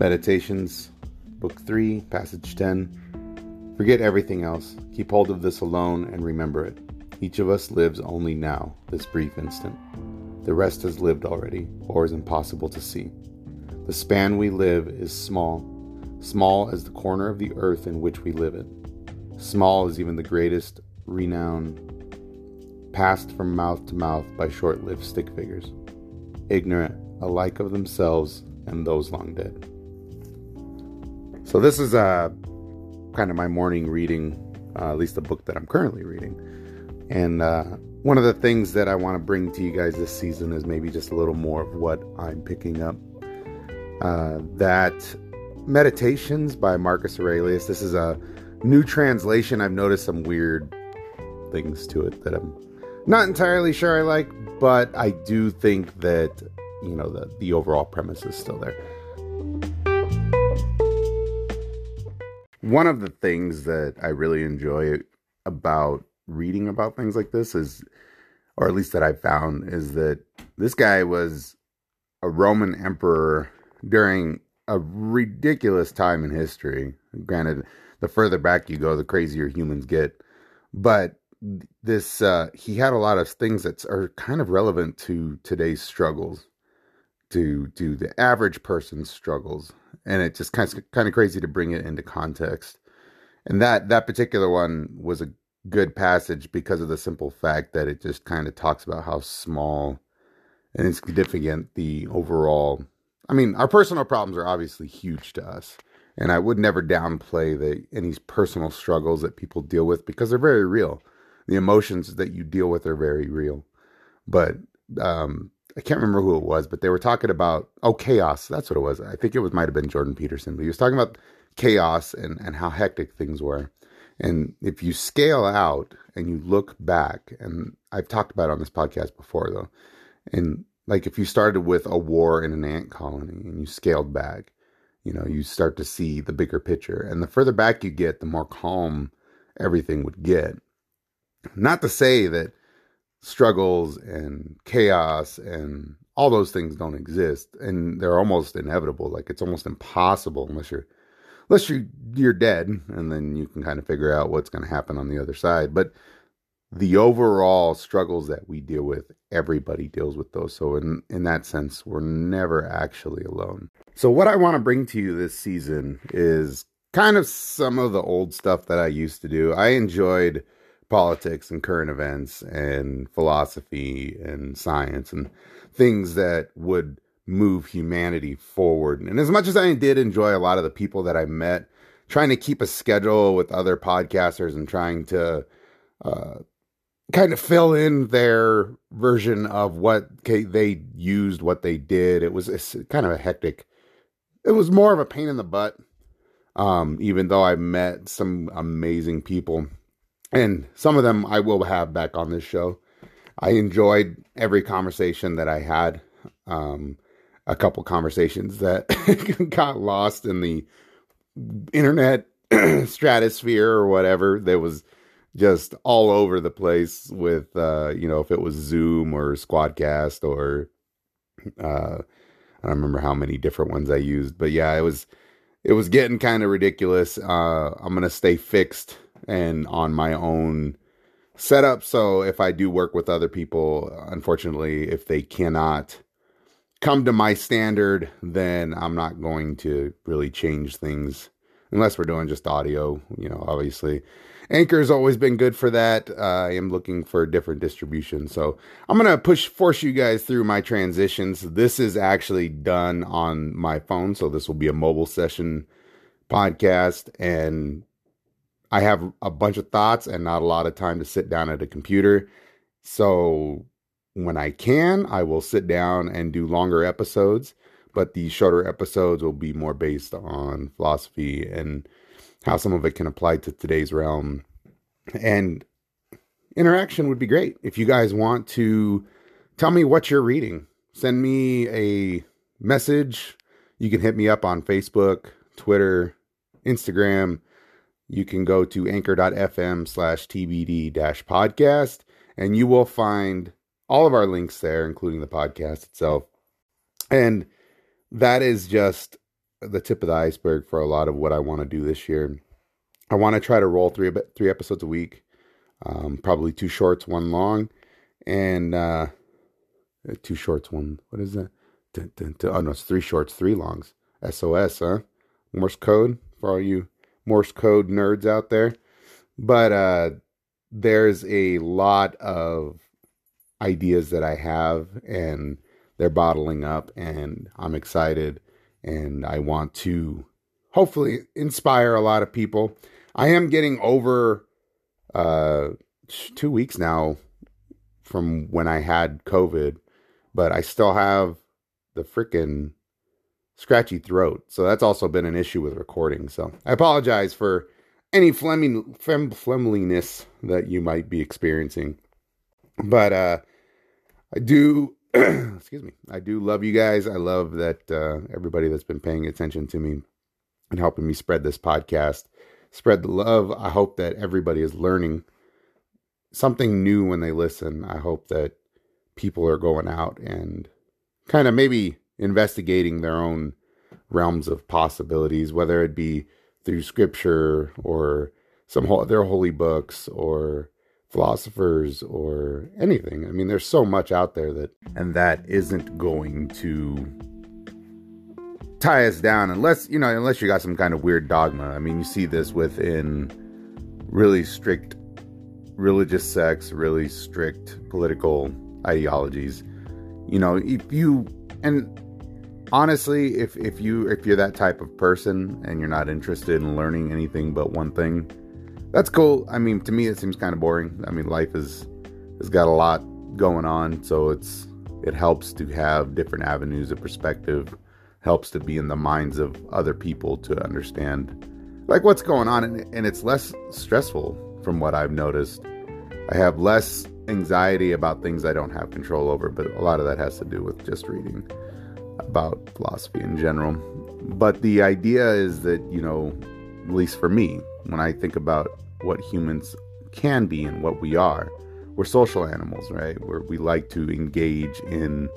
Meditations, Book 3, Passage 10. Forget everything else. Keep hold of this alone and remember it. Each of us lives only now, this brief instant. The rest has lived already, or is impossible to see. The span we live is small, small as the corner of the earth in which we live it. Small as even the greatest renown, passed from mouth to mouth by short lived stick figures, ignorant alike of themselves and those long dead. So, this is uh, kind of my morning reading, uh, at least the book that I'm currently reading. And uh, one of the things that I want to bring to you guys this season is maybe just a little more of what I'm picking up. Uh, that Meditations by Marcus Aurelius. This is a new translation. I've noticed some weird things to it that I'm not entirely sure I like, but I do think that you know the the overall premise is still there. One of the things that I really enjoy about reading about things like this is, or at least that I found, is that this guy was a Roman emperor during a ridiculous time in history. Granted, the further back you go, the crazier humans get. But this, uh, he had a lot of things that are kind of relevant to today's struggles, to do the average person's struggles, and it just kind of kind of crazy to bring it into context. And that that particular one was a good passage because of the simple fact that it just kind of talks about how small and insignificant the overall I mean, our personal problems are obviously huge to us. And I would never downplay the any personal struggles that people deal with because they're very real. The emotions that you deal with are very real. But um, I can't remember who it was, but they were talking about oh chaos. That's what it was. I think it was might have been Jordan Peterson, but he was talking about chaos and and how hectic things were. And if you scale out and you look back, and I've talked about it on this podcast before though, and like if you started with a war in an ant colony and you scaled back, you know, you start to see the bigger picture. And the further back you get, the more calm everything would get. Not to say that struggles and chaos and all those things don't exist and they're almost inevitable. Like it's almost impossible unless you're unless you you're dead and then you can kind of figure out what's going to happen on the other side. But the overall struggles that we deal with, everybody deals with those. So in in that sense, we're never actually alone. So what I want to bring to you this season is kind of some of the old stuff that I used to do. I enjoyed politics and current events and philosophy and science and things that would move humanity forward. And as much as I did enjoy a lot of the people that I met, trying to keep a schedule with other podcasters and trying to uh, kind of fill in their version of what they used, what they did. It was kind of a hectic. It was more of a pain in the butt. Um, even though I met some amazing people, and some of them I will have back on this show. I enjoyed every conversation that I had. Um, a couple conversations that got lost in the internet stratosphere or whatever. There was just all over the place with uh, you know if it was Zoom or Squadcast or uh, I don't remember how many different ones I used, but yeah, it was it was getting kind of ridiculous. Uh, I'm gonna stay fixed and on my own setup. So if I do work with other people, unfortunately, if they cannot come to my standard, then I'm not going to really change things unless we're doing just audio, you know, obviously. Anchor's always been good for that. Uh, I am looking for a different distribution. So I'm going to push, force you guys through my transitions. This is actually done on my phone. So this will be a mobile session podcast. And I have a bunch of thoughts and not a lot of time to sit down at a computer. So when I can, I will sit down and do longer episodes. But the shorter episodes will be more based on philosophy and how some of it can apply to today's realm. And interaction would be great. If you guys want to tell me what you're reading, send me a message. You can hit me up on Facebook, Twitter, Instagram. You can go to anchor.fm slash TBD dash podcast and you will find all of our links there, including the podcast itself. And that is just the tip of the iceberg for a lot of what I want to do this year. I want to try to roll three three episodes a week, um, probably two shorts, one long, and uh, two shorts, one what is that? Oh no, it's three shorts, three longs. SOS, huh? Morse code for all you Morse code nerds out there. But uh, there's a lot of ideas that I have, and they're bottling up, and I'm excited, and I want to hopefully inspire a lot of people. I am getting over uh, two weeks now from when I had COVID, but I still have the freaking scratchy throat. So that's also been an issue with recording. So I apologize for any phem, phlegmliness that you might be experiencing. But uh, I do, excuse me, I do love you guys. I love that uh, everybody that's been paying attention to me and helping me spread this podcast, spread the love. I hope that everybody is learning something new when they listen. I hope that people are going out and kind of maybe investigating their own realms of possibilities, whether it be through scripture or some their holy books or philosophers or anything. I mean, there's so much out there that, and that isn't going to tie us down unless, you know, unless you got some kind of weird dogma. I mean, you see this within really strict religious sects, really strict political ideologies. You know, if you, and honestly, if if you if you're that type of person and you're not interested in learning anything but one thing, that's cool. I mean, to me, it seems kind of boring. I mean, life is has got a lot going on, so it's it helps to have different avenues of perspective. Helps to be in the minds of other people to understand like what's going on, and, and it's less stressful from what I've noticed. I have less anxiety about things I don't have control over, but a lot of that has to do with just reading about philosophy in general. But the idea is that, you know, at least for me, when I think about what humans can be and what we are, we're social animals, right? Where we like to engage in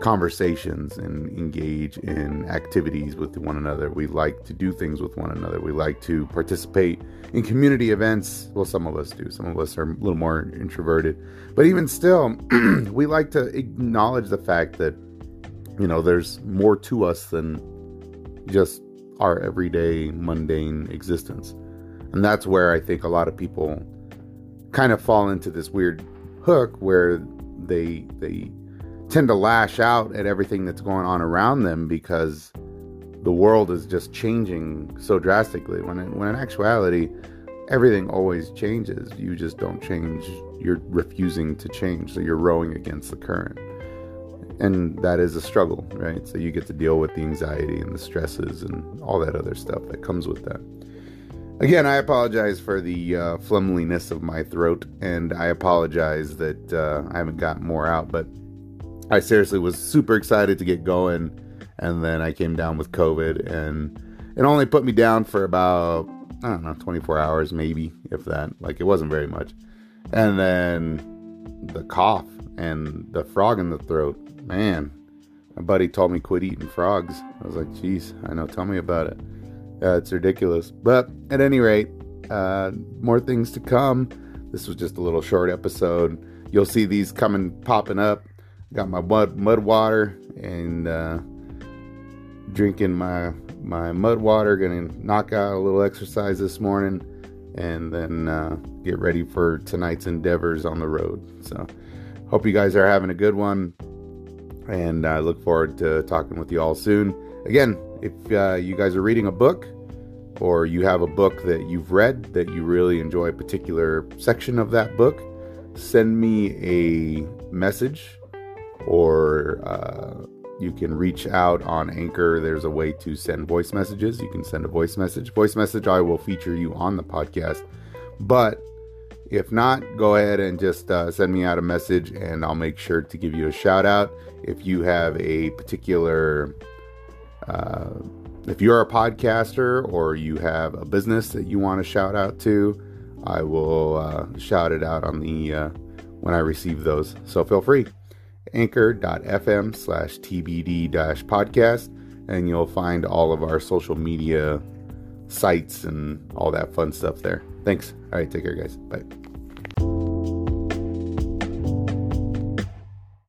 conversations and engage in activities with one another. We like to do things with one another. We like to participate in community events. Well, some of us do. Some of us are a little more introverted. But even still, we like to acknowledge the fact that you know, there's more to us than just our everyday mundane existence. And that's where I think a lot of people kind of fall into this weird hook where they they tend to lash out at everything that's going on around them because the world is just changing so drastically. When when in actuality everything always changes. You just don't change. You're refusing to change. So you're rowing against the current and that is a struggle, right? So you get to deal with the anxiety and the stresses and all that other stuff that comes with that. Again, I apologize for the uh, of my throat, and I apologize that uh, I haven't got more out. But I seriously was super excited to get going, and then I came down with COVID, and it only put me down for about I don't know 24 hours, maybe if that. Like it wasn't very much, and then the cough and the frog in the throat man, my buddy told me quit eating frogs. I was like, geez, I know. Tell me about it. Uh, it's ridiculous. But at any rate, uh, more things to come. This was just a little short episode. You'll see these coming popping up. Got my mud mud water and uh, drinking my my mud water. Gonna knock out a little exercise this morning, and then uh, get ready for tonight's endeavors on the road. So, hope you guys are having a good one and I look forward to talking with you all soon. Again, if uh, you guys are reading a book or you have a book that you've read that you really enjoy a particular section of that book, send me a message or uh, you can reach out on Anchor. There's a way to send voice messages. You can send a voice message. Voice message, I will feature you on the podcast. But if not, go ahead and just uh, send me out a message and I'll make sure to give you a shout out. If you have a particular, uh, if you're a podcaster or you have a business that you want to shout out to, I will uh, shout it out on the uh, when I receive those. So feel free. Anchor.fm slash TBD dash podcast. and you'll find all of our social media sites and all that fun stuff there. Thanks. All right, take care, guys. Bye.